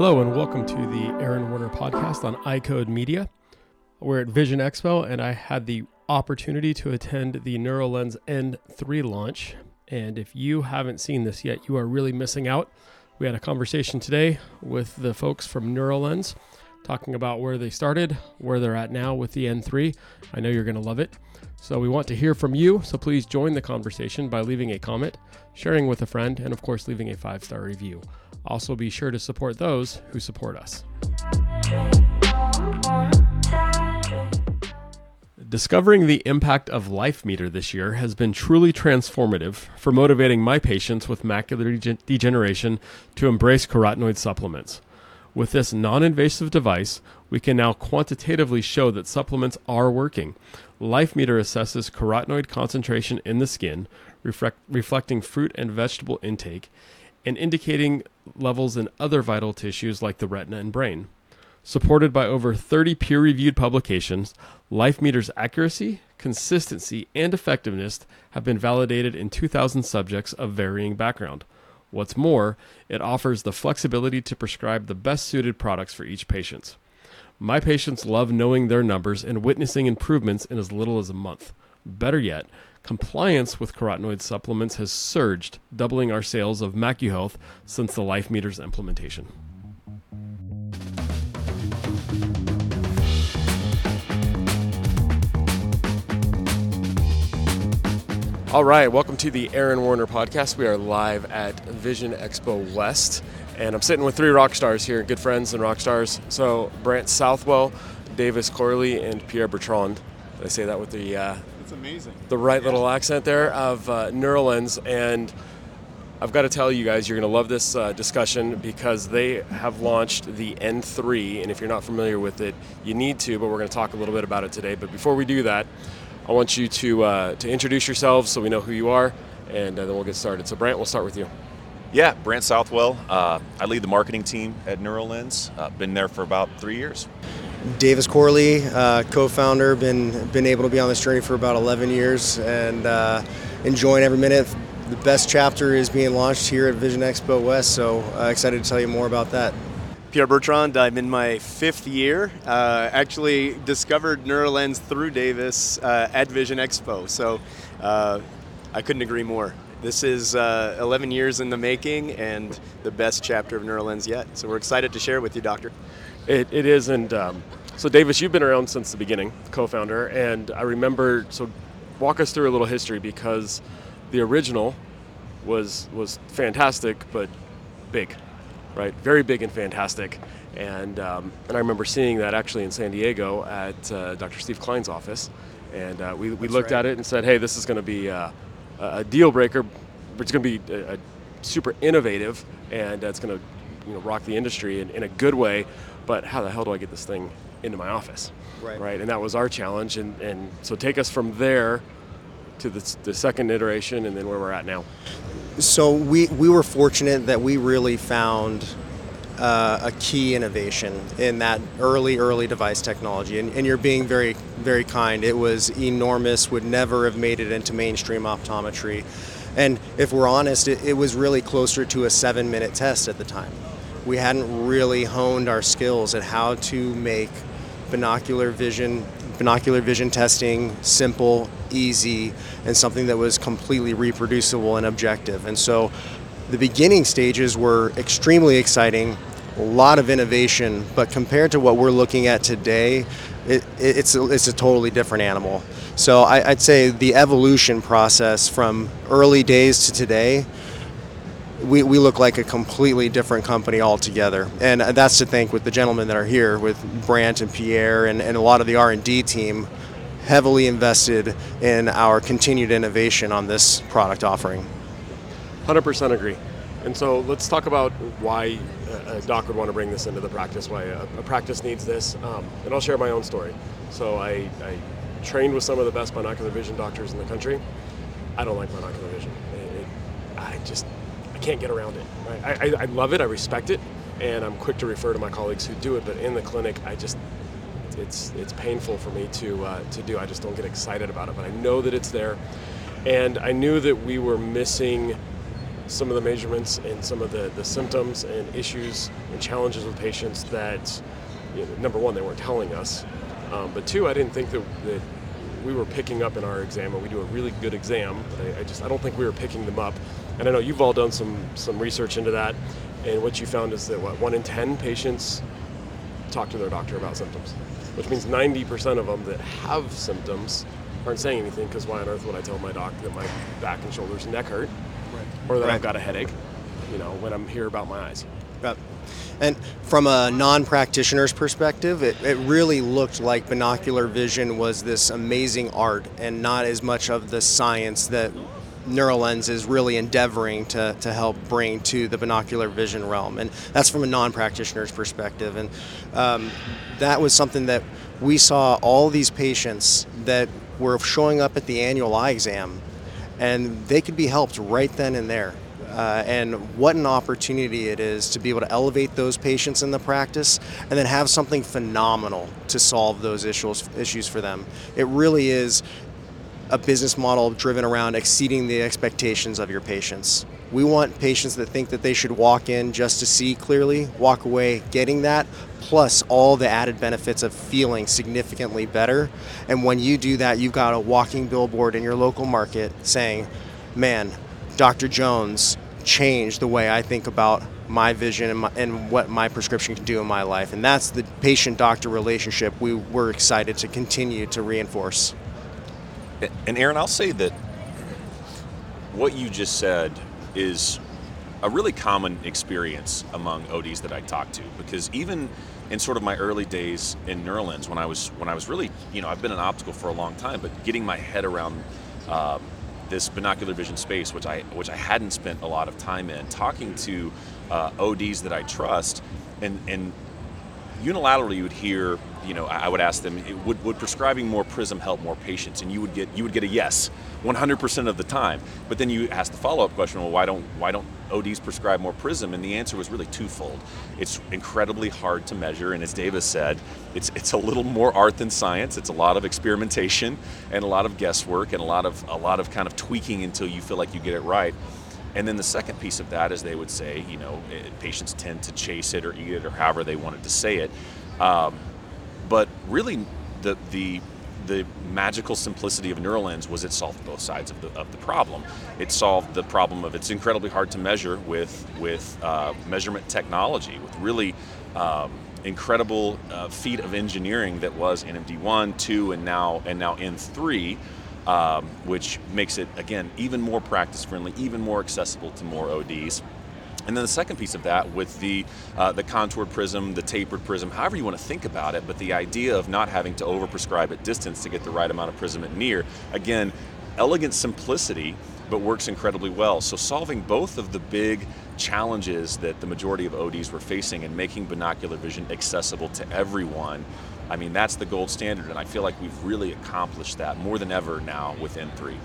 Hello, and welcome to the Aaron Werner podcast on iCode Media. We're at Vision Expo, and I had the opportunity to attend the NeuroLens N3 launch. And if you haven't seen this yet, you are really missing out. We had a conversation today with the folks from NeuroLens talking about where they started, where they're at now with the N3. I know you're going to love it. So we want to hear from you. So please join the conversation by leaving a comment, sharing with a friend, and of course, leaving a five star review. Also, be sure to support those who support us. Discovering the impact of Life Meter this year has been truly transformative for motivating my patients with macular degeneration to embrace carotenoid supplements. With this non invasive device, we can now quantitatively show that supplements are working. Life Meter assesses carotenoid concentration in the skin, reflect, reflecting fruit and vegetable intake, and indicating levels in other vital tissues like the retina and brain. Supported by over 30 peer reviewed publications, Life Meter's accuracy, consistency, and effectiveness have been validated in 2,000 subjects of varying background. What's more, it offers the flexibility to prescribe the best suited products for each patient. My patients love knowing their numbers and witnessing improvements in as little as a month. Better yet, compliance with carotenoid supplements has surged, doubling our sales of MacuHealth since the Life Meters implementation. All right, welcome to the Aaron Werner podcast. We are live at Vision Expo West, and I'm sitting with three rock stars here, good friends and rock stars. So, Brant Southwell, Davis Corley, and Pierre Bertrand. Did I say that with the uh, It's amazing. the right little accent there of uh, Neurolens. And I've got to tell you guys, you're going to love this uh, discussion because they have launched the N3. And if you're not familiar with it, you need to, but we're going to talk a little bit about it today. But before we do that, I want you to, uh, to introduce yourselves so we know who you are, and uh, then we'll get started. So, Brant, we'll start with you. Yeah, Brant Southwell. Uh, I lead the marketing team at NeuroLens. Uh, been there for about three years. Davis Corley, uh, co-founder, been been able to be on this journey for about 11 years and uh, enjoying every minute. The best chapter is being launched here at Vision Expo West, so uh, excited to tell you more about that. Pierre Bertrand. I'm in my fifth year. Uh, actually, discovered NeuroLens through Davis uh, at Vision Expo. So uh, I couldn't agree more. This is uh, 11 years in the making and the best chapter of NeuroLens yet. So we're excited to share it with you, Doctor. It, it is, and um, so Davis, you've been around since the beginning, co-founder, and I remember. So, walk us through a little history because the original was was fantastic, but big, right? Very big and fantastic, and um, and I remember seeing that actually in San Diego at uh, Dr. Steve Klein's office, and uh, we, we looked right. at it and said, hey, this is going to be uh, a deal breaker, it's going to be a, a super innovative, and it's going to you know rock the industry in, in a good way. But how the hell do I get this thing into my office? Right. Right. And that was our challenge. And, and so take us from there to the, the second iteration and then where we're at now. So we, we were fortunate that we really found uh, a key innovation in that early, early device technology. And, and you're being very, very kind. It was enormous, would never have made it into mainstream optometry. And if we're honest, it, it was really closer to a seven minute test at the time. We hadn't really honed our skills at how to make binocular vision binocular vision testing simple, easy, and something that was completely reproducible and objective. And so the beginning stages were extremely exciting, a lot of innovation, but compared to what we're looking at today, it, it's, a, it's a totally different animal. So I, I'd say the evolution process from early days to today, we, we look like a completely different company altogether. And that's to thank with the gentlemen that are here, with Brant and Pierre and, and a lot of the R&D team heavily invested in our continued innovation on this product offering. 100% agree. And so let's talk about why a a doc would want to bring this into the practice, why a, a practice needs this. Um, and I'll share my own story. So I, I trained with some of the best binocular vision doctors in the country. I don't like binocular vision. It, it, I just, can't get around it. Right? I, I, I love it, I respect it, and I'm quick to refer to my colleagues who do it, but in the clinic, I just, it's, it's painful for me to, uh, to do. I just don't get excited about it, but I know that it's there. And I knew that we were missing some of the measurements and some of the, the symptoms and issues and challenges with patients that, you know, number one, they weren't telling us. Um, but two, I didn't think that, that we were picking up in our exam, and we do a really good exam. But I, I, just I don't think we were picking them up. And I know you've all done some some research into that, and what you found is that what one in ten patients talk to their doctor about symptoms, which means 90% of them that have symptoms aren't saying anything because why on earth would I tell my doc that my back and shoulders and neck hurt, right. or that right. I've got a headache, you know, when I'm here about my eyes. Right. And from a non practitioner's perspective, it, it really looked like binocular vision was this amazing art and not as much of the science that Neurolens is really endeavoring to, to help bring to the binocular vision realm. And that's from a non practitioner's perspective. And um, that was something that we saw all these patients that were showing up at the annual eye exam, and they could be helped right then and there. Uh, and what an opportunity it is to be able to elevate those patients in the practice and then have something phenomenal to solve those issues issues for them. It really is a business model driven around exceeding the expectations of your patients. We want patients that think that they should walk in just to see clearly, walk away getting that, plus all the added benefits of feeling significantly better. And when you do that, you've got a walking billboard in your local market saying, man, Dr. Jones changed the way I think about my vision and, my, and, what my prescription can do in my life. And that's the patient doctor relationship we were excited to continue to reinforce. And Aaron, I'll say that what you just said is a really common experience among ODs that I talk to because even in sort of my early days in Neurolens, when I was when I was really you know I've been an optical for a long time, but getting my head around um, this binocular vision space, which I which I hadn't spent a lot of time in, talking to uh, ODs that I trust, and and unilaterally you would hear you know, I would ask them, would, would prescribing more Prism help more patients? And you would get you would get a yes, 100% of the time. But then you ask the follow-up question, well, why don't why don't ODs prescribe more Prism? And the answer was really twofold. It's incredibly hard to measure, and as Davis said, it's it's a little more art than science. It's a lot of experimentation and a lot of guesswork and a lot of a lot of kind of tweaking until you feel like you get it right. And then the second piece of that is they would say, you know, eh, patients tend to chase it or eat it or however they wanted to say it. Um, but really, the the the magical simplicity of Neurolens was it solved both sides of the, of the problem. It solved the problem of it's incredibly hard to measure with with uh, measurement technology, with really um, incredible uh, feat of engineering that was NMD one, two, and now and now N three. Um, which makes it again even more practice friendly, even more accessible to more ODs. And then the second piece of that with the uh, the contoured prism, the tapered prism, however you want to think about it, but the idea of not having to overprescribe at distance to get the right amount of prism at near, again, elegant simplicity, but works incredibly well. So solving both of the big challenges that the majority of ODs were facing and making binocular vision accessible to everyone, I mean, that's the gold standard, and I feel like we've really accomplished that more than ever now with N3.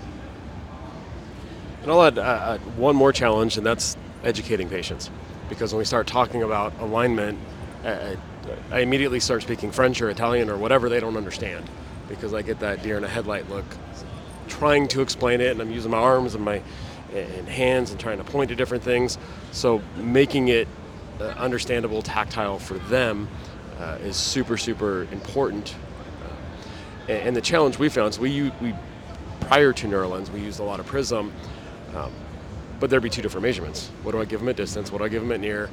And I'll add uh, one more challenge, and that's educating patients. Because when we start talking about alignment, uh, I immediately start speaking French or Italian or whatever they don't understand. Because I get that deer in a headlight look, trying to explain it, and I'm using my arms and my and hands and trying to point to different things. So making it uh, understandable, tactile for them uh, is super, super important. Uh, and the challenge we found is we, we prior to Neurolens, we used a lot of Prism. Um, but there'd be two different measurements. What do I give them at distance? What do I give them at near?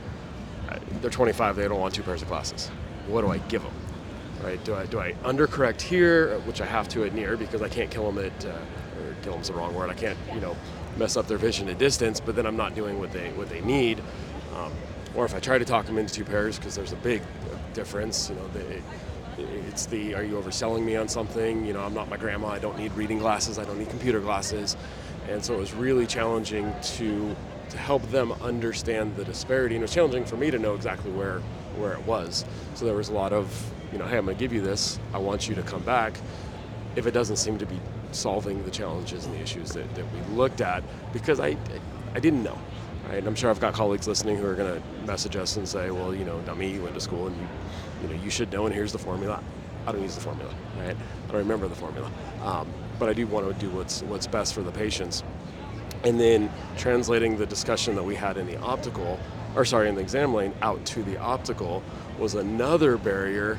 They're 25. They don't want two pairs of glasses. What do I give them? Right? Do I do I undercorrect here, which I have to at near because I can't kill them at, uh, or kill them's the wrong word. I can't you know mess up their vision at distance, but then I'm not doing what they what they need. Um, or if I try to talk them into two pairs because there's a big difference, you know, it's the are you overselling me on something? You know, I'm not my grandma. I don't need reading glasses. I don't need computer glasses. And so it was really challenging to to help them understand the disparity. And it was challenging for me to know exactly where where it was. So there was a lot of, you know, hey, I'm going to give you this. I want you to come back. If it doesn't seem to be solving the challenges and the issues that, that we looked at, because I I didn't know. Right? I'm sure I've got colleagues listening who are going to message us and say, well, you know, dummy, you went to school and you, you know, you should know, and here's the formula. I don't use the formula, right? I don't remember the formula. Um, but I do want to do what's what's best for the patients. and then translating the discussion that we had in the optical, or sorry, in the exam lane out to the optical was another barrier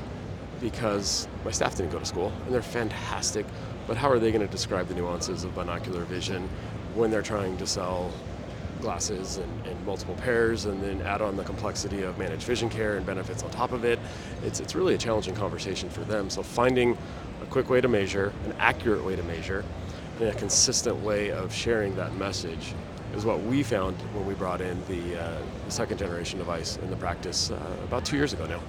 because my staff didn't go to school and they're fantastic, but how are they going to describe the nuances of binocular vision when they're trying to sell glasses and, and, multiple pairs and then add on the complexity of managed vision care and benefits on top of it? It's, it's really a challenging conversation for them. So finding a quick way to measure, an accurate way to measure, and a consistent way of sharing that message is what we found when we brought in the, uh, the second generation device in the practice uh, about two years ago now.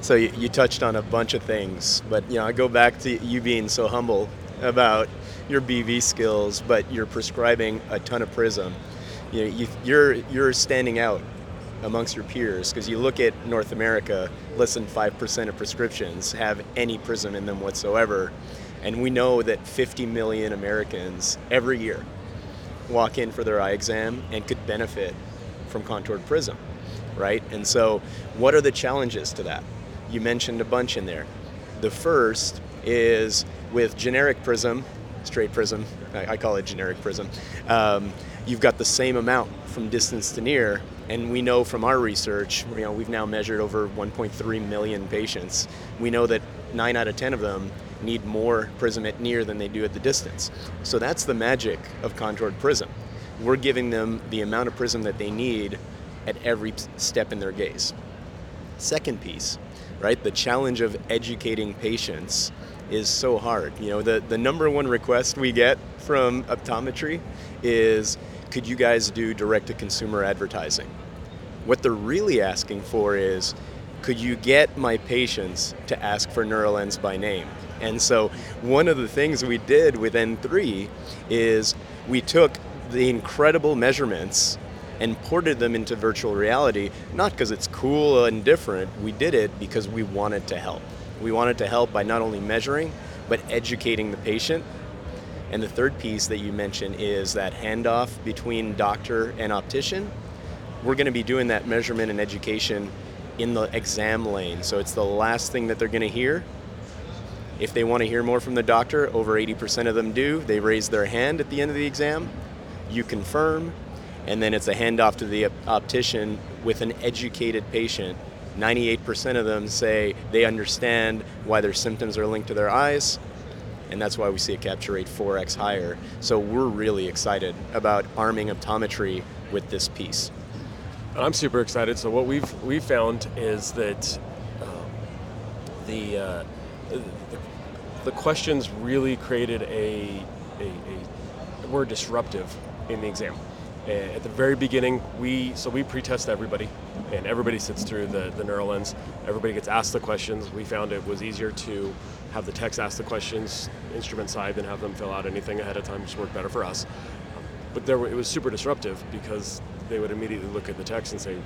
So you, you, touched on a bunch of things, but you know I go back to you being so humble about your BV skills, but you're prescribing a ton of Prism. You know, you, you're you're standing out amongst your peers because you look at North America, less than five percent of prescriptions have any Prism in them whatsoever, and we know that 50 million Americans every year walk in for their eye exam and could benefit from contoured prism, right? And so, what are the challenges to that? you mentioned a bunch in there. The first is with generic prism, straight prism, I, I call it generic prism, um, you've got the same amount from distance to near, and we know from our research, you know, we've now measured over 1.3 million patients. We know that 9 out of 10 of them need more prism at near than they do at the distance. So that's the magic of contoured prism. We're giving them the amount of prism that they need at every step in their gaze. Second piece right? The challenge of educating patients is so hard. You know, the, the number one request we get from optometry is could you guys do direct to consumer advertising? What they're really asking for is could you get my patients to ask for Neurolens by name? And so one of the things we did with N3 is we took the incredible measurements and ported them into virtual reality, not because it's cool and different. We did it because we wanted to help. We wanted to help by not only measuring, but educating the patient. And the third piece that you mentioned is that handoff between doctor and optician. We're going to be doing that measurement and education in the exam lane. So it's the last thing that they're going to hear. If they want to hear more from the doctor, over 80% of them do. They raise their hand at the end of the exam. You confirm, and then it's a handoff to the optician with an educated patient. 98% of them say they understand why their symptoms are linked to their eyes, and that's why we see a capture rate 4x higher. So we're really excited about arming optometry with this piece. I'm super excited. So what we've we found is that um, the, uh, the, the questions really created a, a, a were disruptive in the exam. And at the very beginning, we so we pre-test everybody, and everybody sits through the the Neurolens. Everybody gets asked the questions. We found it was easier to have the techs ask the questions instrument side than have them fill out anything ahead of time. Just worked better for us. But there it was super disruptive because they would immediately look at the text and say,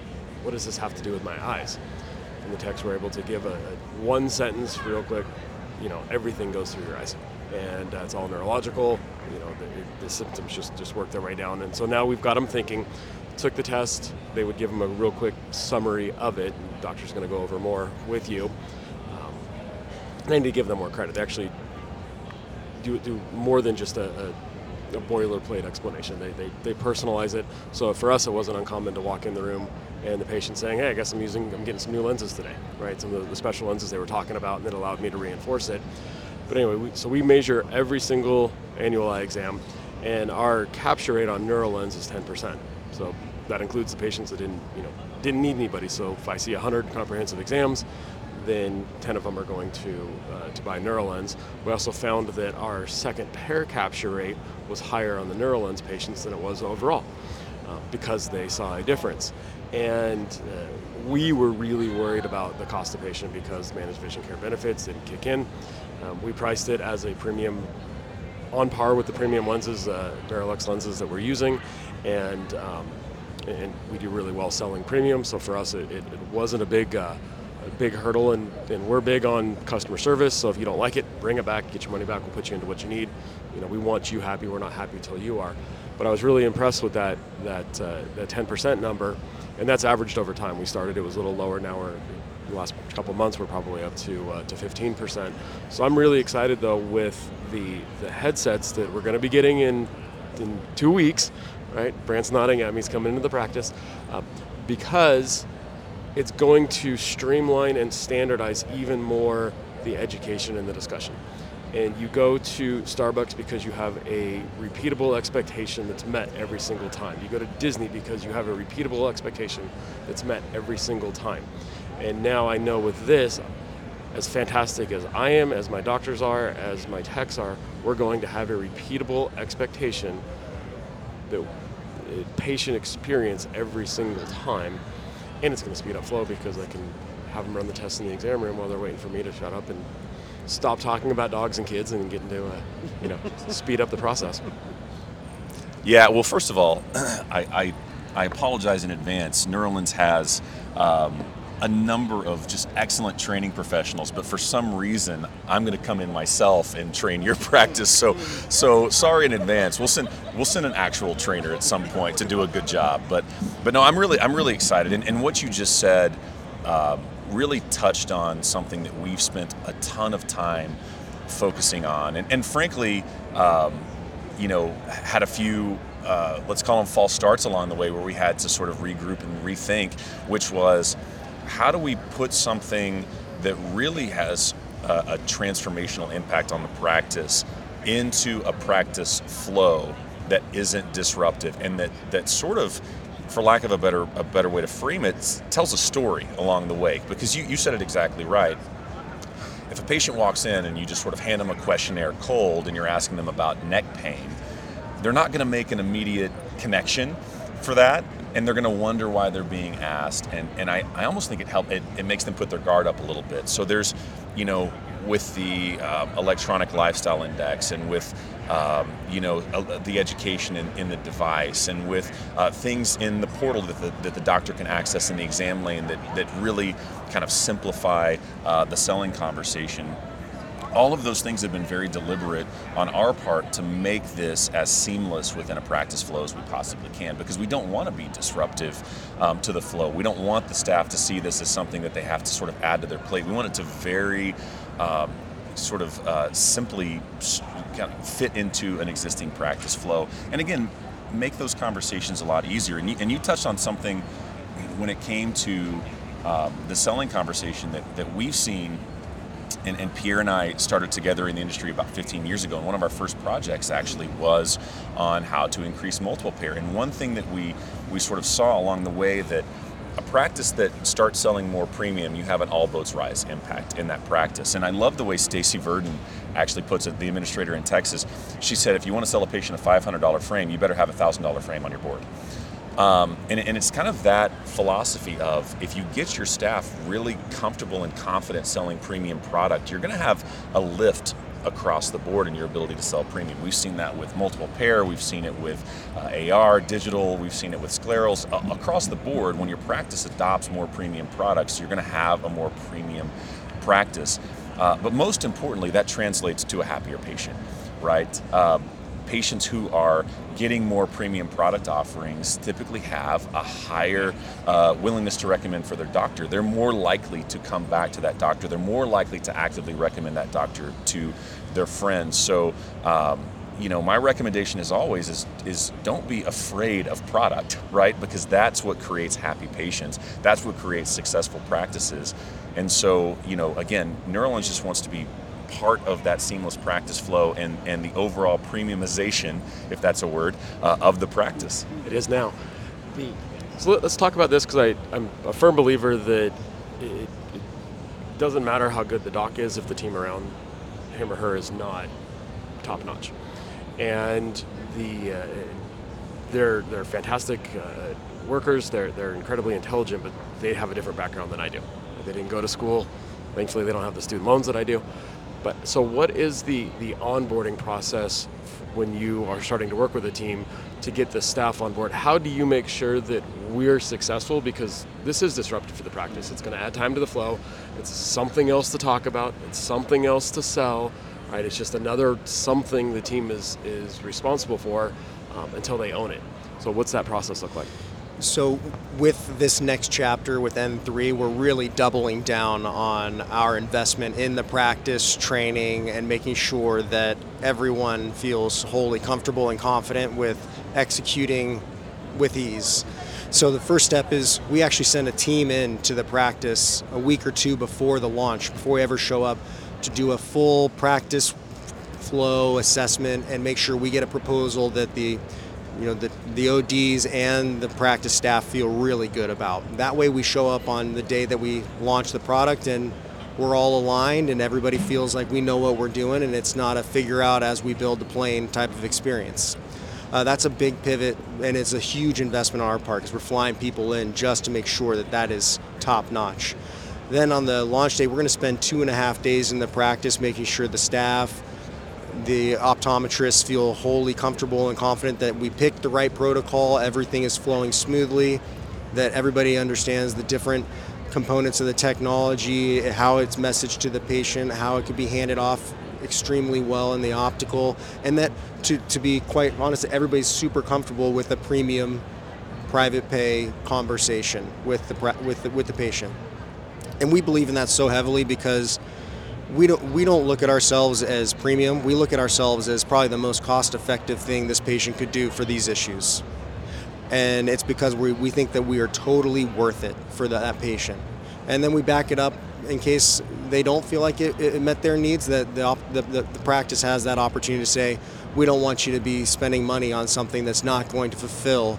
"What does this have to do with my eyes?" And the techs were able to give a, a one sentence, real quick. You know, everything goes through your eyes and uh, it's all neurological. You know, the, the, symptoms just just work their way down, and so now we've got them thinking. Took the test. They would give them a real quick summary of it. The doctor's going to go over more with you. I need to give them more credit. They actually do do more than just a, a, a boilerplate explanation. They, they they personalize it. So for us, it wasn't uncommon to walk in the room and the patient saying, "Hey, I guess I'm using, I'm getting some new lenses today, right? Some of the, the special lenses they were talking about, and it allowed me to reinforce it." But anyway, we, so we measure every single annual eye exam, and our capture rate on Neurolens is 10%. So that includes the patients that didn't, you know, didn't need anybody. So if I see 100 comprehensive exams, then 10 of them are going to uh, to buy Neurolens. We also found that our second pair capture rate was higher on the Neurolens patients than it was overall uh, because they saw a difference. And uh, we were really worried about the cost of patient because managed vision care benefits didn't kick in. Um, we priced it as a premium, on par with the premium lenses, uh, lenses that we're using, and um, and we do really well selling premium. So for us, it, it, it wasn't a big uh, a big hurdle, and, and we're big on customer service. So if you don't like it, bring it back, get your money back. We'll put you into what you need. You know, we want you happy. We're not happy until you are. But I was really impressed with that that uh, that 10% number, and that's averaged over time. We started it was a little lower. Now we're the last couple months we're probably up to uh, to 15%. So I'm really excited though with the the headsets that we're going to be getting in in two weeks, right? Brant's nodding at me. He's coming into the practice uh, because it's going to streamline and standardize even more the education and the discussion. And you go to Starbucks because you have a repeatable expectation that's met every single time. You go to Disney because you have a repeatable expectation that's met every single time. And now I know with this, as fantastic as I am, as my doctors are, as my techs are, we're going to have a repeatable expectation that uh, patient experience every single time. And it's going to speed up flow because I can have them run the tests in the exam room while they're waiting for me to shut up and stop talking about dogs and kids and get into, a, you know, speed up the process. Yeah, well, first of all, I, I, I apologize in advance. Neurolens has um, a number of just excellent training professionals, but for some reason, I'm going to come in myself and train your practice. So, so sorry in advance. We'll send we'll send an actual trainer at some point to do a good job. But, but no, I'm really I'm really excited. And, and what you just said um, really touched on something that we've spent a ton of time focusing on, and, and frankly, um, you know, had a few uh, let's call them false starts along the way where we had to sort of regroup and rethink, which was how do we put something that really has a, a transformational impact on the practice into a practice flow that isn't disruptive and that, that sort of for lack of a better a better way to frame it tells a story along the way? Because you, you said it exactly right. If a patient walks in and you just sort of hand them a questionnaire cold and you're asking them about neck pain they're not going to make an immediate connection for that and they're going to wonder why they're being asked and, and I, I almost think it helps it, it makes them put their guard up a little bit. So there's you know with the uh, electronic lifestyle index and with um, you know uh, the education in, in, the device and with uh, things in the portal that the, that the doctor can access in the exam lane that, that really kind of simplify uh, the selling conversation all of those things have been very deliberate on our part to make this as seamless within a practice flow as we possibly can because we don't want to be disruptive um, to the flow. We don't want the staff to see this as something that they have to sort of add to their plate. We want it to very um, sort of uh, simply kind of fit into an existing practice flow. And again, make those conversations a lot easier. And you, and you touched on something when it came to um, the selling conversation that, that we've seen and, and, Pierre and I started together in the industry about 15 years ago. And one of our first projects actually was on how to increase multiple pair. And one thing that we we sort of saw along the way that a practice that starts selling more premium, you have an all boats rise impact in that practice. And I love the way Stacy Verdon actually puts it, the administrator in Texas. She said, if you want to sell a patient a $500 frame, you better have a $1,000 frame on your board. Um, and, and, it's kind of that philosophy of if you get your staff really comfortable and confident selling premium product, you're going to have a lift across the board in your ability to sell premium. We've seen that with multiple pair, we've seen it with uh, AR, digital, we've seen it with sclerals. Uh, across the board, when your practice adopts more premium products, you're going to have a more premium practice. Uh, but most importantly, that translates to a happier patient, right? Um, patients who are getting more premium product offerings typically have a higher uh, willingness to recommend for their doctor. They're more likely to come back to that doctor. They're more likely to actively recommend that doctor to their friends. So, um, you know, my recommendation is always is is don't be afraid of product, right? Because that's what creates happy patients. That's what creates successful practices. And so, you know, again, Neurolens just wants to be part of that seamless practice flow and, and the overall premiumization, if that's a word, uh, of the practice. It is now. So let's talk about this because I'm a firm believer that it, it, doesn't matter how good the doc is if the team around him or her is not top notch. And the uh, they're they're fantastic uh, workers. They're they're incredibly intelligent, but they have a different background than I do. They didn't go to school. Thankfully, they don't have the student loans that I do. But so, what is the the onboarding process when you are starting to work with a team to get the staff on board? How do you make sure that we're successful? Because this is disruptive for the practice. It's going to add time to the flow. It's something else to talk about. It's something else to sell. Right? It's just another something the team is is responsible for um, until they own it. So, what's that process look like? So, with this next chapter with N3, we're really doubling down on our investment in the practice training and making sure that everyone feels wholly comfortable and confident with executing with ease. So the first step is we actually send a team in to the practice a week or two before the launch, before we ever show up, to do a full practice flow assessment and make sure we get a proposal that the you know the, the ODs and the practice staff feel really good about. That way we show up on the day that we launch the product and we're all aligned and everybody feels like we know what we're doing and it's not a figure out as we build the plane type of experience. Uh, that's a big pivot and it's a huge investment on our part because we're flying people in just to make sure that that is top notch. Then on the launch day, we're going to spend two and a half days in the practice making sure the staff, the optometrists feel wholly comfortable and confident that we picked the right protocol, everything is flowing smoothly, that everybody understands the different components of the technology, how it's messaged to the patient, how it could be handed off extremely well in the optical, and that to, to be quite honest, everybody's super comfortable with a premium private pay conversation with the with the, with the patient. And we believe in that so heavily because we don't we don't look at ourselves as premium. We look at ourselves as probably the most cost-effective thing this patient could do for these issues. And it's because we, we think that we are totally worth it for the, that patient. And then we back it up in case they don't feel like it, it met their needs, that the, the, the, the practice has that opportunity to say, we don't want you to be spending money on something that's not going to fulfill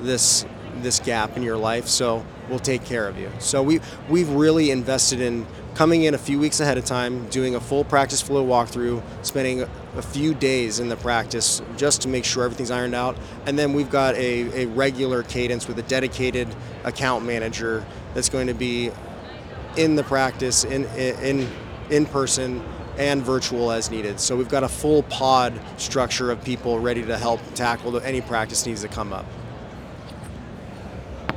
this this gap in your life. So we'll take care of you. So we we've really invested in coming in a few weeks ahead of time, doing a full practice flow walkthrough, spending a few days in the practice just to make sure everything's ironed out, and then we've got a, a regular cadence with a dedicated account manager that's going to be in the practice in in in person and virtual as needed. So we've got a full pod structure of people ready to help tackle any practice needs that come up.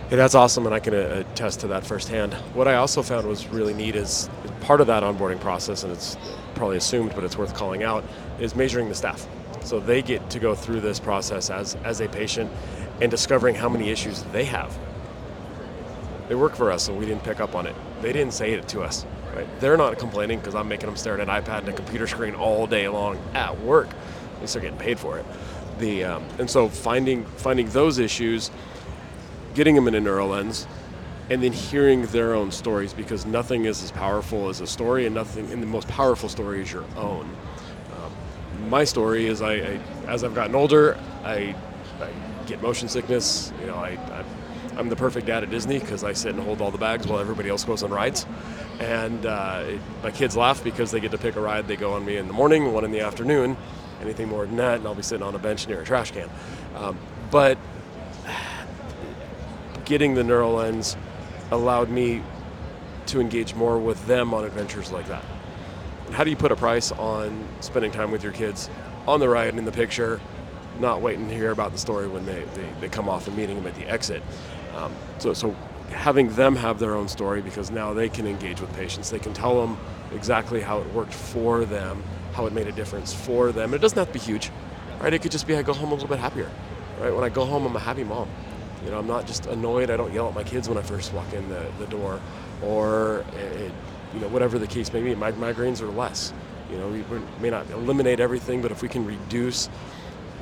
Hey, that's awesome, and I can uh, attest to that firsthand. What I also found was really neat is part of that onboarding process, and it's probably assumed, but it's worth calling out, is measuring the staff. So they get to go through this process as, as a patient and discovering how many issues they have. They work for us, and we didn't pick up on it. They didn't say it to us. Right? They're not complaining because I'm making them stare at an iPad and a computer screen all day long at work. At least they're getting paid for it. The um, and so finding finding those issues getting them in a NeuroLens, and then hearing their own stories because nothing is as powerful as a story, and nothing, and the most powerful story is your own. Um, my story is I, I, as I've gotten older, I, I get motion sickness. You know, I, I am the perfect dad at Disney because I sit and hold all the bags while everybody else goes on rides. And uh, it, my kids laugh because they get to pick a ride. They go on me in the morning, one in the afternoon. Anything more than that, and I'll be sitting on a bench near a trash can. Um, but getting the NeuroLens allowed me to engage more with them on adventures like that. How do you put a price on spending time with your kids on the ride in the picture, not waiting to hear about the story when they, they, they come off and meeting them at the exit? Um, so, so having them have their own story because now they can engage with patients. They can tell them exactly how it worked for them, how it made a difference for them. And it doesn't have to be huge, right? It could just be I go home a little bit happier, right? When I go home, I'm a happy mom. You know, I'm not just annoyed. I don't yell at my kids when I first walk in the, the door, or it, you know, whatever the case may be. My migraines are less. You know, we may not eliminate everything, but if we can reduce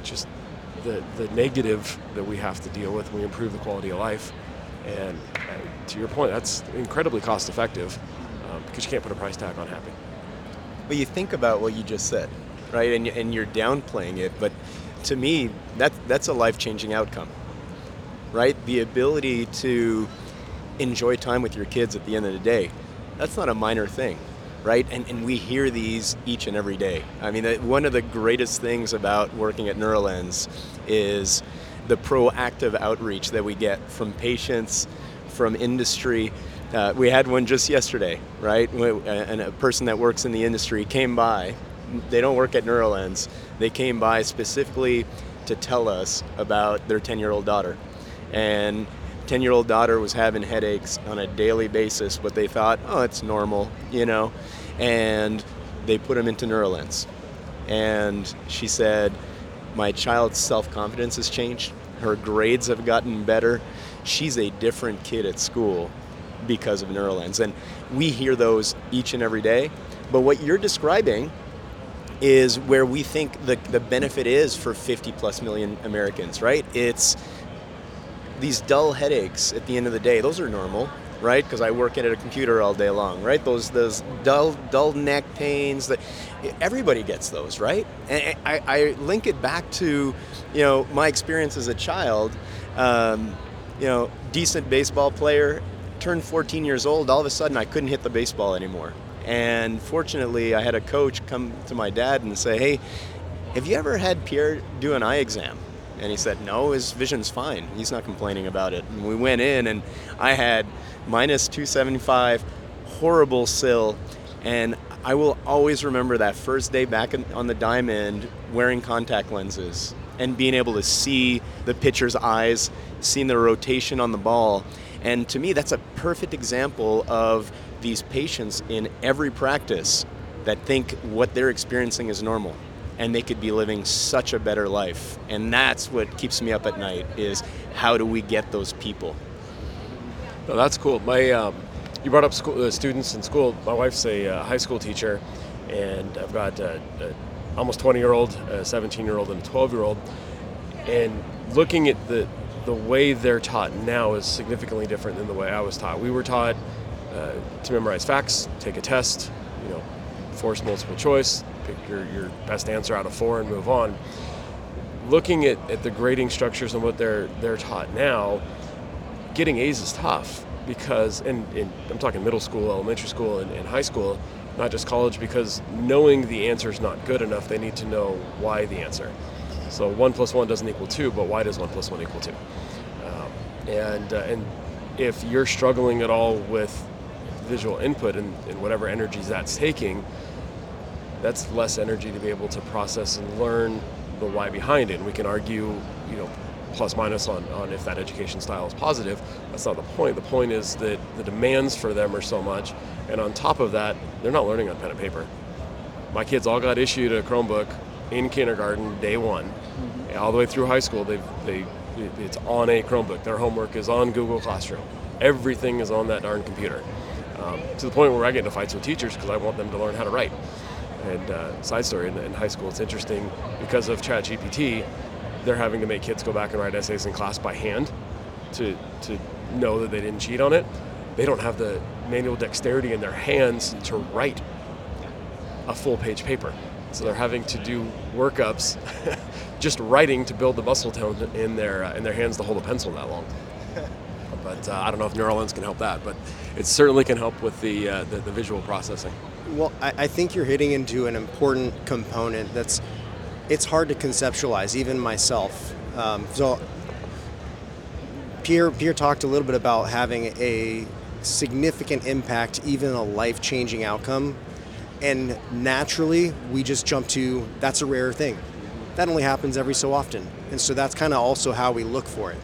just the, the negative that we have to deal with, we improve the quality of life. And uh, to your point, that's incredibly cost effective um, because you can't put a price tag on happy. But you think about what you just said, right? And, and you're downplaying it, but to me, that, that's a life changing outcome right? The ability to enjoy time with your kids at the end of the day, that's not a minor thing, right? And, and we hear these each and every day. I mean, one of the greatest things about working at NeuroLens is the proactive outreach that we get from patients, from industry. Uh, we had one just yesterday, right? And a person that works in the industry came by. They don't work at NeuroLens. They came by specifically to tell us about their 10 year old daughter and 10 year old daughter was having headaches on a daily basis, but they thought, oh, it's normal, you know, and they put him into NeuroLens. And she said, my child's self confidence has changed, her grades have gotten better, she's a different kid at school because of NeuroLens. And we hear those each and every day. But what you're describing is where we think the, the benefit is for 50 plus million Americans, right? It's these dull headaches at the end of the day, those are normal, right? Because I work at a computer all day long, right? Those those dull dull neck pains that everybody gets those, right? And I, I link it back to you know my experience as a child. Um, you know, decent baseball player, turned 14 years old. All of a sudden, I couldn't hit the baseball anymore. And fortunately, I had a coach come to my dad and say, "Hey, have you ever had Pierre do an eye exam?" And he said, No, his vision's fine. He's not complaining about it. And we went in, and I had minus 275, horrible cyl. And I will always remember that first day back on the diamond wearing contact lenses and being able to see the pitcher's eyes, seeing the rotation on the ball. And to me, that's a perfect example of these patients in every practice that think what they're experiencing is normal and they could be living such a better life. And that's what keeps me up at night is how do we get those people? No, that's cool. My, um, you brought up school, uh, students in school. My wife's a uh, high school teacher, and I've got a almost 20 year old, a 17 year old, and a 12 year old. And looking at the the way they're taught now is significantly different than the way I was taught. We were taught uh, to memorize facts, take a test, you know, force multiple choice, pick your, your best answer out of four and move on. Looking at, at the grading structures and what they're they're taught now, getting A's is tough because, and, and I'm talking middle school, elementary school, and, and high school, not just college, because knowing the answer is not good enough. They need to know why the answer. So one plus one doesn't equal two, but why does one plus one equal two? Um, and uh, and if you're struggling at all with visual input and, and whatever energies that's taking, that's less energy to be able to process and learn the why behind it. And we can argue, you know, plus minus on, on if that education style is positive. That's not the point. The point is that the demands for them are so much, and on top of that, they're not learning on pen and paper. My kids all got issued a Chromebook in kindergarten, day one, mm-hmm. all the way through high school. They they it's on a Chromebook. Their homework is on Google Classroom. Everything is on that darn computer. Um, to the point where I get into fights with teachers because I want them to learn how to write. And uh, side story in, in, high school, it's interesting because of ChatGPT, they're having to make kids go back and write essays in class by hand to to know that they didn't cheat on it. They don't have the manual dexterity in their hands to write a full page paper. So they're having to do workups, just writing to build the muscle tone in their uh, in their hands to hold a pencil that long. But uh, I don't know if Neurolens can help that, but it certainly can help with the, uh, the, the visual processing. Well, I, I think you're hitting into an important component that's it's hard to conceptualize, even myself. Um, so Pierre, Pierre talked a little bit about having a significant impact, even a life-changing outcome, and naturally we just jump to that's a rare thing. That only happens every so often, and so that's kind of also how we look for it.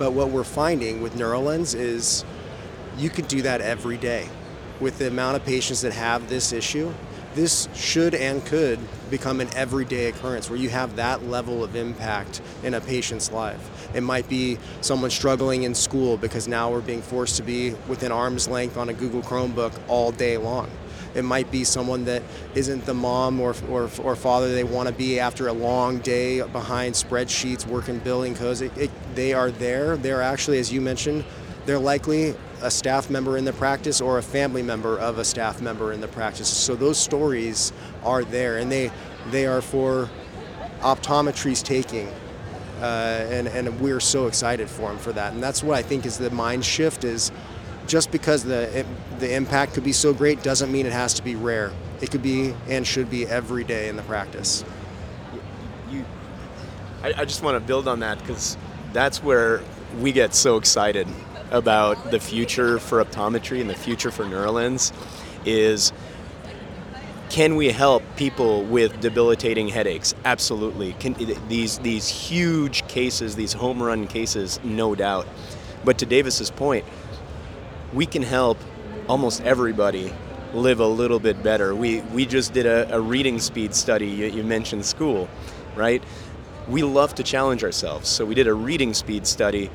But what we're finding with NeuroLens is you could do that every day with the amount of patients that have this issue, this should and could become an everyday occurrence where you have that level of impact in a patient's life. It might be someone struggling in school because now we're being forced to be within arm's length on a Google Chromebook all day long. It might be someone that isn't the mom or, or, or father they want to be after a long day behind spreadsheets, working billing codes. It, it, they are there. They're actually, as you mentioned, they're likely a staff member in the practice or a family member of a staff member in the practice. So those stories are there, and they they are for optometry's taking. Uh, and, and we're so excited for them for that. And that's what I think is the mind shift is just because the, it, the impact could be so great doesn't mean it has to be rare. It could be and should be every day in the practice. You, I, I just want to build on that because that's where we get so excited about the future for optometry and the future for Neurolens is can we help people with debilitating headaches? Absolutely. Can, these these huge cases, these home run cases, no doubt. But to Davis's point, we can help almost everybody live a little bit better. We we just did a, a reading speed study. You, you mentioned school, right? We love to challenge ourselves, so we did a reading speed study,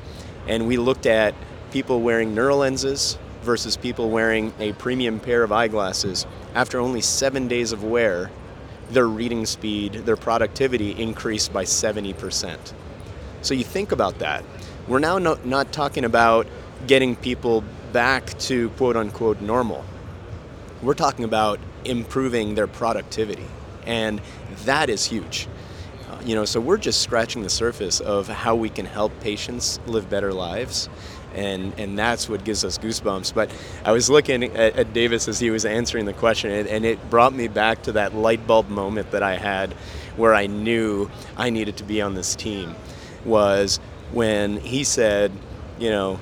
and we looked at people wearing neural lenses versus people wearing a premium pair of eyeglasses. After only seven days of wear, their reading speed, their productivity increased by 70%. So you think about that. We're now not, not talking about getting people back to quote unquote normal. We're talking about improving their productivity. And that is huge. Uh, you know, so we're just scratching the surface of how we can help patients live better lives. And, and that's what gives us goosebumps. But I was looking at, at Davis as he was answering the question, and, and it brought me back to that light bulb moment that I had where I knew I needed to be on this team. Was when he said, you know,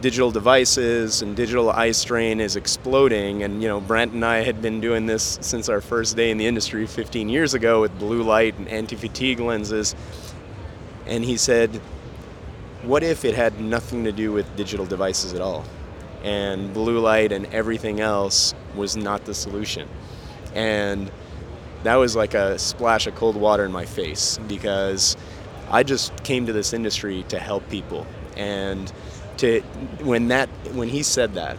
digital devices and digital eye strain is exploding. And you know, Brant and I had been doing this since our first day in the industry 15 years ago with blue light and anti-fatigue lenses. And he said, "What if it had nothing to do with digital devices at all, and blue light and everything else was not the solution?" And that was like a splash of cold water in my face because I just came to this industry to help people and to when that when he said that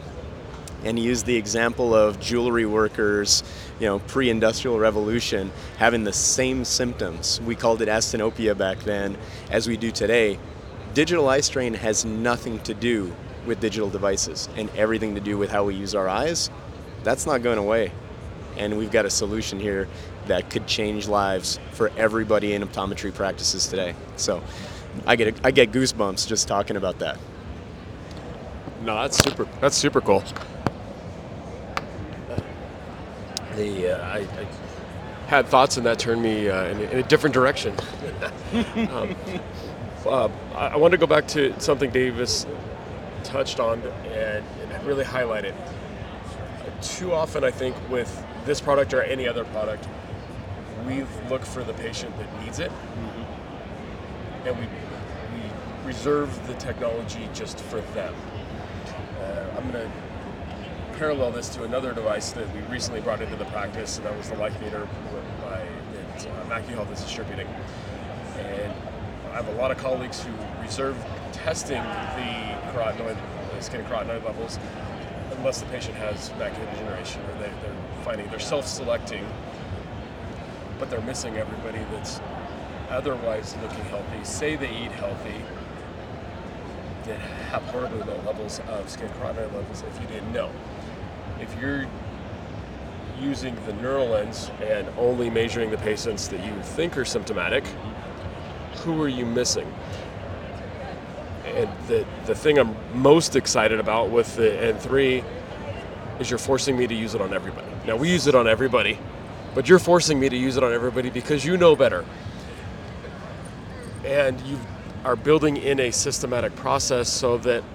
and he used the example of jewelry workers you know pre-industrial revolution having the same symptoms we called it asthenopia back then as we do today digital eye strain has nothing to do with digital devices and everything to do with how we use our eyes that's not going away and we've got a solution here that could change lives for everybody in optometry practices today so i get I get goosebumps just talking about that No, that's super. That's super cool. The uh, I, I had thoughts, and that turned me uh, in, in a different direction. um, uh, I, want to go back to something Davis touched on and, really highlight it. Too often, I think, with this product or any other product, we look for the patient that needs it, and we we reserve the technology just for them. Uh, I'm going to parallel this to another device that we recently brought into the practice, and that was the life meter by, that uh, MacuHealth is distributing. And I have a lot of colleagues who reserve testing the carotenoid, the skin carotenoid levels, unless the patient has macular degeneration or they, they're finding they're self-selecting, but they're missing everybody that's otherwise looking healthy, say they eat healthy, that have horribly low levels of skin carotenoid levels if you didn't know. If you're using the NeuroLens and only measuring the patients that you think are symptomatic, who are you missing? And the, the thing I'm most excited about with the N3 is you're forcing me to use it on everybody. Now, we use it on everybody, but you're forcing me to use it on everybody because you know better. And you are building in a systematic process so that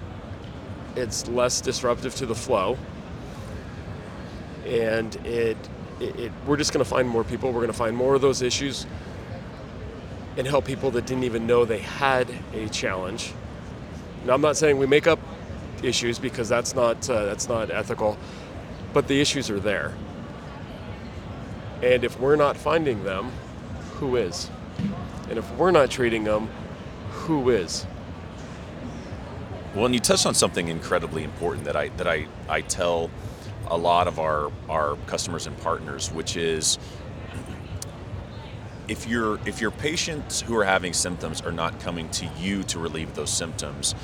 it's less disruptive to the flow. And it, it, it we're just going to find more people. We're going to find more of those issues and help people that didn't even know they had a challenge. Now, I'm not saying we make up issues because that's not uh, that's not ethical, but the issues are there. And if we're not finding them, who is? And if we're not treating them, who is? Well, and you touched on something incredibly important that I that I, I tell a lot of our our customers and partners, which is if your if your patients who are having symptoms are not coming to you to relieve those symptoms,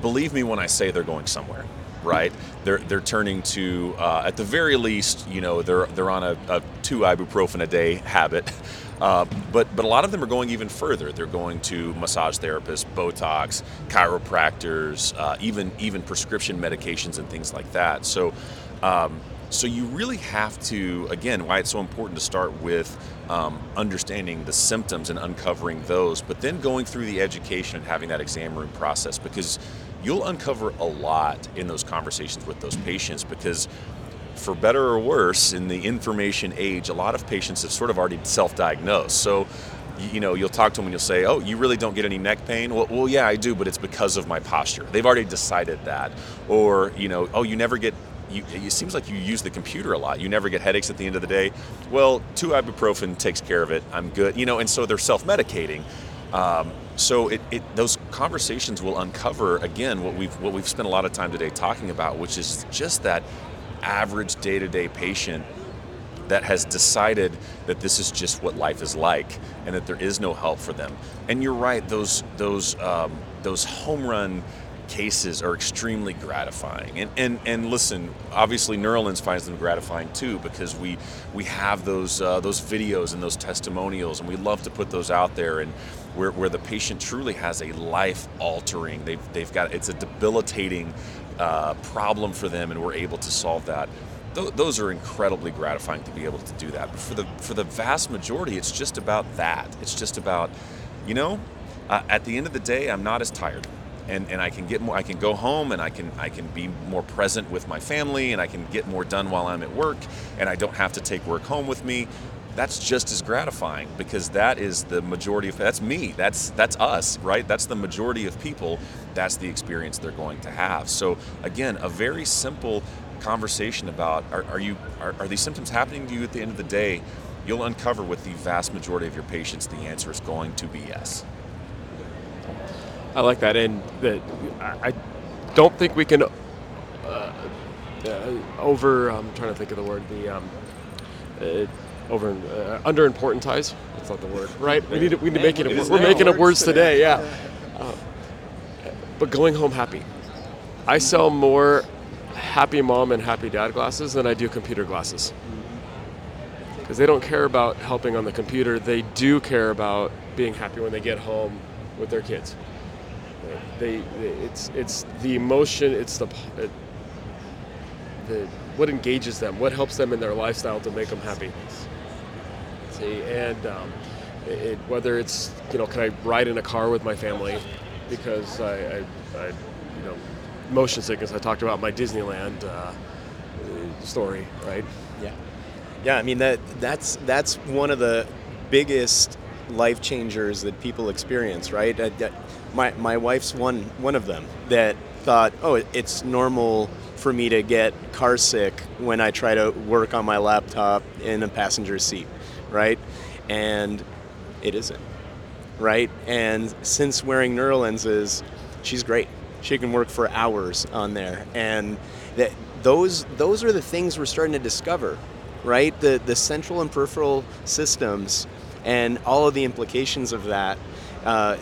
believe me when I say they're going somewhere, right? They're they're turning to uh, at the very least, you know, they're they're on a, a two ibuprofen a day habit. Uh, but but a lot of them are going even further. They're going to massage therapists, Botox, chiropractors, uh, even even prescription medications and things like that. So. Um, so you really have to, again, why it's so important to start with um, understanding the symptoms and uncovering those, but then going through the education and having that exam room process because you'll uncover a lot in those conversations with those patients because for better or worse, in the information age, a lot of patients have sort of already self-diagnosed. So, you know, you'll talk to them and you'll say, "Oh, you really don't get any neck pain?" Well, well, yeah, I do, but it's because of my posture. They've already decided that. Or, you know, "Oh, you never get you, it seems like you use the computer a lot. You never get headaches at the end of the day. Well, two ibuprofen takes care of it. I'm good. You know, and so they're self-medicating. Um, so it, it, those conversations will uncover again what we've what we've spent a lot of time today talking about, which is just that average day-to-day patient that has decided that this is just what life is like and that there is no help for them. And you're right; those those um, those home run cases are extremely gratifying. And, and, and listen, obviously Neurolens finds them gratifying too because we, we have those, uh, those videos and those testimonials and we love to put those out there and where, where the patient truly has a life altering, they've, they've got, it's a debilitating uh, problem for them and we're able to solve that. Th- those are incredibly gratifying to be able to do that. But for the, for the vast majority, it's just about that. It's just about, you know, uh, at the end of the day, I'm not as tired and, and I can get more I can go home and I can I can be more present with my family and I can get more done while I'm at work and I don't have to take work home with me that's just as gratifying because that is the majority of that's me that's that's us right? That's the majority of people that's the experience they're going to have. So again a very simple conversation about are, are you are, are these symptoms happening to you at the end of the day? You'll uncover with the vast majority of your patients the answer is going to be yes I like that, and that I don't think we can uh, uh, over. I'm trying to think of the word. The um, uh, over uh, under importantize. That's not the word, right? We need to, we need to make it. It we're making up words words today, yeah. Uh, but going home happy. I sell more happy mom and happy dad glasses than I do computer glasses. Because they don't care about helping on the computer. They do care about being happy when they get home with their kids they, it's it's the emotion it's the it, the what engages them what helps them in their lifestyle to make them happy. See and um, it, whether it's you know can I ride in a car with my family? Because I, I, I you know motion sickness I talked about my Disneyland uh, story right? Yeah. Yeah I mean that that's that's one of the biggest life changers that people experience right my, my wife's one one of them that thought, oh, it's normal for me to get car sick when I try to work on my laptop in a passenger seat, right? And it isn't, right? And since wearing Neurolenses, she's great. She can work for hours on there, and that those those are the things we're starting to discover, right? The the central and peripheral systems, and all of the implications of that. Uh,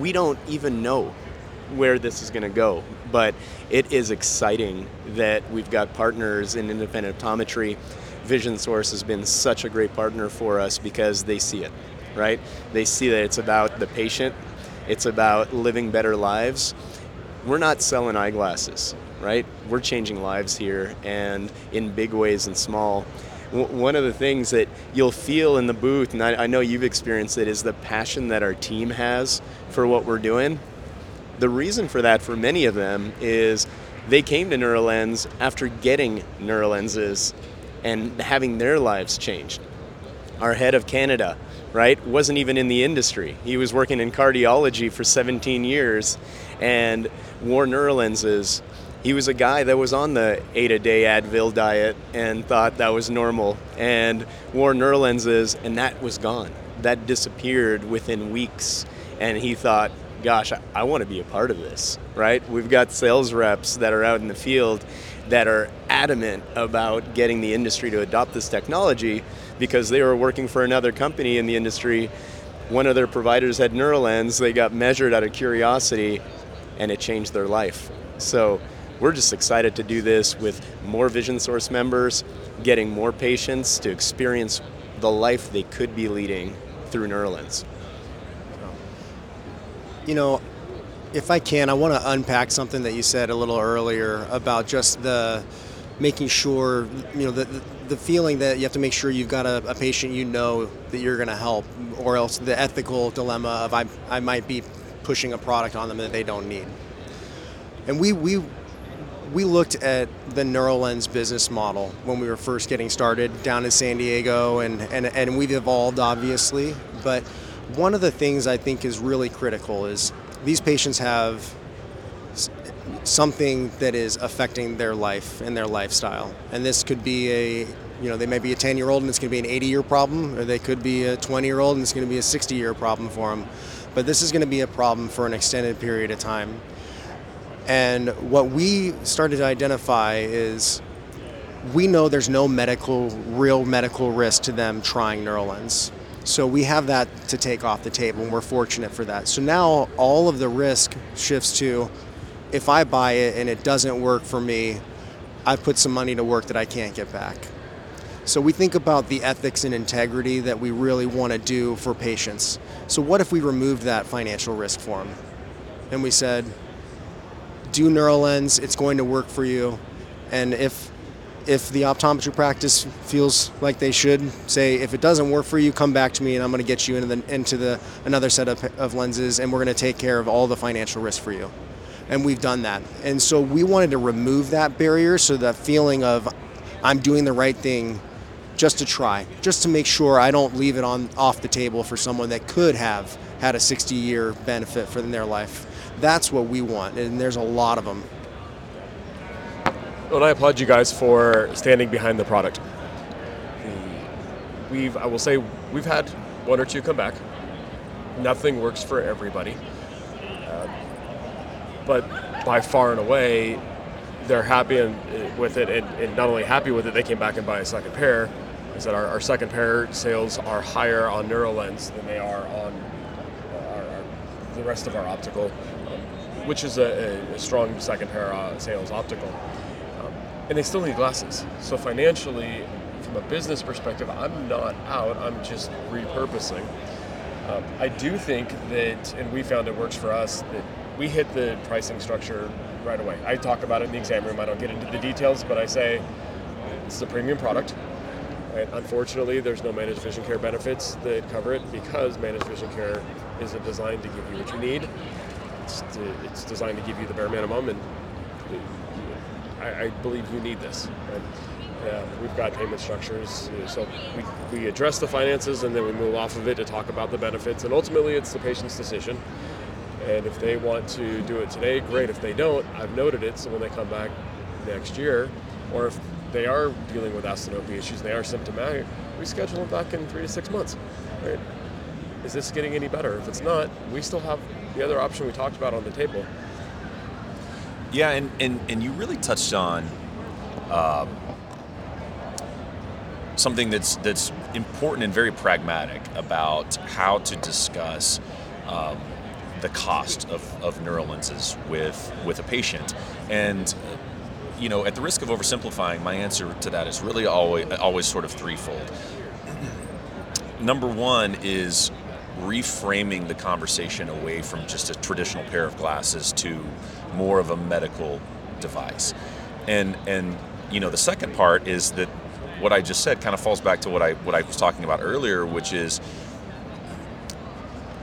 we don't even know where this is going to go. But it is exciting that we've got partners in independent optometry. Vision Source has been such a great partner for us because they see it, right? They see that it's about the patient, it's about living better lives. We're not selling eyeglasses, right? We're changing lives here and in big ways and small one of the things that you'll feel in the booth, and I, I, know you've experienced it, is the passion that our team has for what we're doing. The reason for that for many of them is they came to Neurolens after getting Neurolenses and having their lives changed. Our head of Canada, right, wasn't even in the industry. He was working in cardiology for 17 years and wore Neurolenses he was a guy that was on the eight a day Advil diet and thought that was normal and wore Neurolenses and that was gone. That disappeared within weeks. And he thought, gosh, I, I want to be a part of this, right? We've got sales reps that are out in the field that are adamant about getting the industry to adopt this technology because they were working for another company in the industry. One of their providers had Neurolens, they got measured out of curiosity, and it changed their life. So we're just excited to do this with more Vision Source members, getting more patients to experience the life they could be leading through Neurolens. You know, if I can, I want to unpack something that you said a little earlier about just the making sure, you know, the, the feeling that you have to make sure you've got a, a patient you know that you're going to help, or else the ethical dilemma of I, I might be pushing a product on them that they don't need. And we, we we looked at the NeuroLens business model when we were first getting started down in San Diego, and, and, and we've evolved obviously. But one of the things I think is really critical is these patients have something that is affecting their life and their lifestyle. And this could be a, you know, they may be a 10 year old and it's going to be an 80 year problem, or they could be a 20 year old and it's going to be a 60 year problem for them. But this is going to be a problem for an extended period of time. And what we started to identify is we know there's no medical, real medical risk to them trying Neurolens. So we have that to take off the table, and we're fortunate for that. So now all of the risk shifts to if I buy it and it doesn't work for me, I've put some money to work that I can't get back. So we think about the ethics and integrity that we really want to do for patients. So what if we removed that financial risk for them? And we said, do Neurolens, it's going to work for you. And if if the optometry practice feels like they should say if it doesn't work for you come back to me and i'm going to get you into the into the another set of, of lenses and we're going to take care of all the financial risk for you. And we've done that. And so we wanted to remove that barrier so that feeling of i'm doing the right thing just to try just to make sure i don't leave it on off the table for someone that could have had a 60 year benefit for in their life that's what we want and there's a lot of them well, and I applaud you guys for standing behind the product. We've, I will say, we've had one or two come back. Nothing works for everybody, uh, but by far and away, they're happy and, uh, with it, and, and, not only happy with it, they came back and buy a second pair. Is that our, our second pair sales are higher on Neurolens than they are on our, the rest of our optical, which is a, a, strong second pair uh, sales optical and they still need glasses. So financially, from a business perspective, I'm not out. I'm just repurposing. Um, I do think that, and we found it works for us that we hit the pricing structure right away. I talk about it in the exam room. I don't get into the details, but I say it's a premium product. Right? Unfortunately, there's no managed vision care benefits that cover it because managed vision care isn't designed to give you what you need. It's, uh, it's designed to give you the bare minimum, and uh, I, I believe you need this. And, um, we've got payment structures, uh, so we, we address the finances and then we move off of it to talk about the benefits. And ultimately, it's the patient's decision. And if they want to do it today, great. If they don't, I've noted it. So when they come back next year, or if they are dealing with asthenopia issues, they are symptomatic, we schedule them back in three to six months. Right? Is this getting any better? If it's not, we still have the other option we talked about on the table, yeah, and, and, and you really touched on um, something that's that's important and very pragmatic about how to discuss um, the cost of, of Neurolenses with with a patient. And you know, at the risk of oversimplifying, my answer to that is really always always sort of threefold. Number one is reframing the conversation away from just a traditional pair of glasses to more of a medical device. And and you know the second part is that what I just said kind of falls back to what I what I was talking about earlier, which is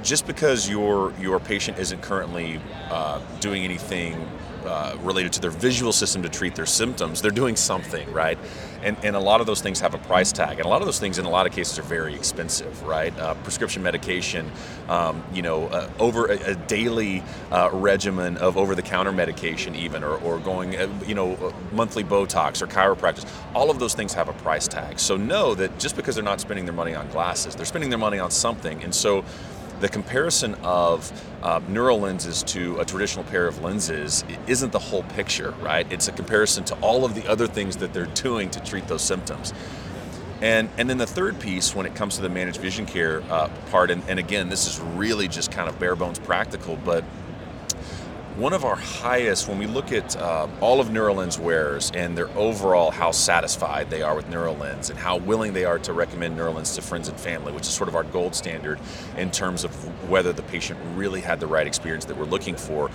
just because your your patient isn't currently uh, doing anything uh, related to their visual system to treat their symptoms, they're doing something, right? And, and a lot of those things have a price tag, and a lot of those things, in a lot of cases, are very expensive, right? Uh, prescription medication, um, you know, uh, over a, a daily uh, regimen of over-the-counter medication, even, or, or going, uh, you know, monthly Botox or chiropractic. All of those things have a price tag. So know that just because they're not spending their money on glasses, they're spending their money on something, and so the comparison of uh, Neurolenses to a traditional pair of lenses isn't the whole picture, right? It's a comparison to all of the other things that they're doing to treat those symptoms. And, and then the third piece, when it comes to the managed vision care uh, part, and, and again, this is really just kind of bare bones practical, but one of our highest, when we look at uh, all of Neurolens wearers and their overall how satisfied they are with Neurolens and how willing they are to recommend Neurolens to friends and family, which is sort of our gold standard in terms of whether the patient really had the right experience that we're looking for.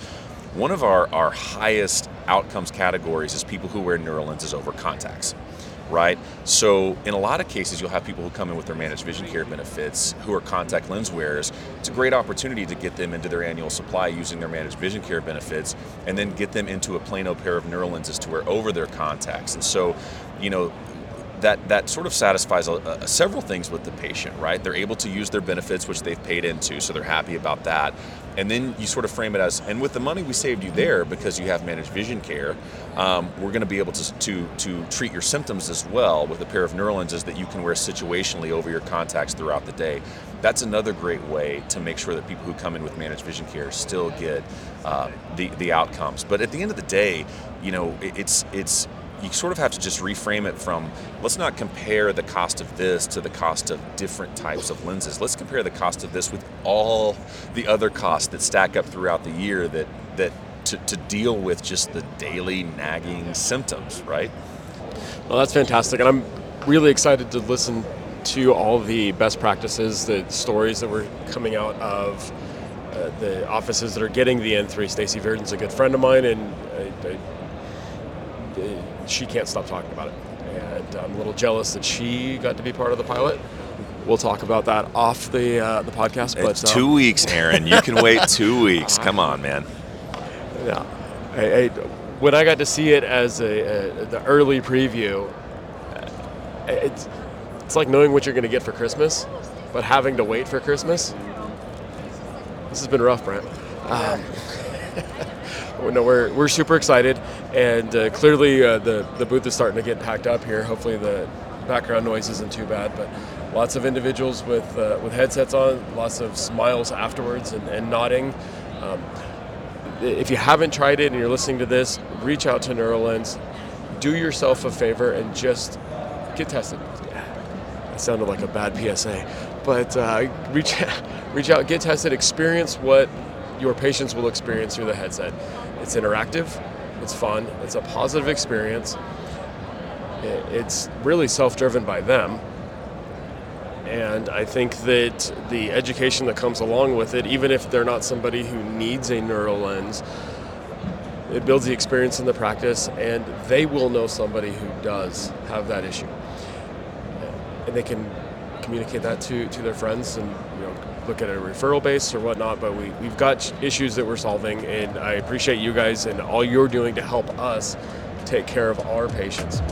One of our, our highest outcomes categories is people who wear Neurolenses over contacts right? So in a lot of cases, you'll have people who come in with their managed vision care benefits who are contact lens wearers. It's a great opportunity to get them into their annual supply using their managed vision care benefits, and then get them into a plano pair of Neurolenses to wear over their contacts. And so, you know, that that sort of satisfies a, a, several things with the patient, right? They're able to use their benefits, which they've paid into, so they're happy about that. And then you sort of frame it as, and with the money we saved you there because you have managed vision care, um, we're going to be able to, to to treat your symptoms as well with a pair of Neurolenses that you can wear situationally over your contacts throughout the day. That's another great way to make sure that people who come in with managed vision care still get uh, the the outcomes. But at the end of the day, you know, it, it's it's you sort of have to just reframe it from let's not compare the cost of this to the cost of different types of lenses. Let's compare the cost of this with all the other costs that stack up throughout the year that that to, to deal with just the daily nagging symptoms, right? Well, that's fantastic, and I'm really excited to listen to all the best practices, the stories that were coming out of uh, the offices that are getting the N3. Stacy Verdon's a good friend of mine, and I, I, she can't stop talking about it. And I'm a little jealous that she got to be part of the pilot. We'll talk about that off the uh, the podcast. But it's two um, weeks, Aaron. You can wait two weeks. Come on, man. Yeah. I, I, when I got to see it as a, a the early preview, it's it's like knowing what you're going to get for Christmas, but having to wait for Christmas. This has been rough, Brant. Um, no, we're, we're super excited, and uh, clearly uh, the the booth is starting to get packed up here. Hopefully the background noise isn't too bad, but lots of individuals with uh, with headsets on, lots of smiles afterwards and, and nodding. Um, if you haven't tried it and you're listening to this, reach out to NeuroLens. Do yourself a favor and just get tested. That sounded like a bad PSA, but uh, reach reach out, get tested, experience what your patients will experience through the headset. It's interactive, it's fun, it's a positive experience. It's really self-driven by them. And I think that the education that comes along with it, even if they're not somebody who needs a Neurolens, it builds the experience in the practice, and they will know somebody who does have that issue. And they can communicate that to, to their friends and look at a referral base or whatnot. But we, we've got issues that we're solving, and I appreciate you guys and all you're doing to help us take care of our patients.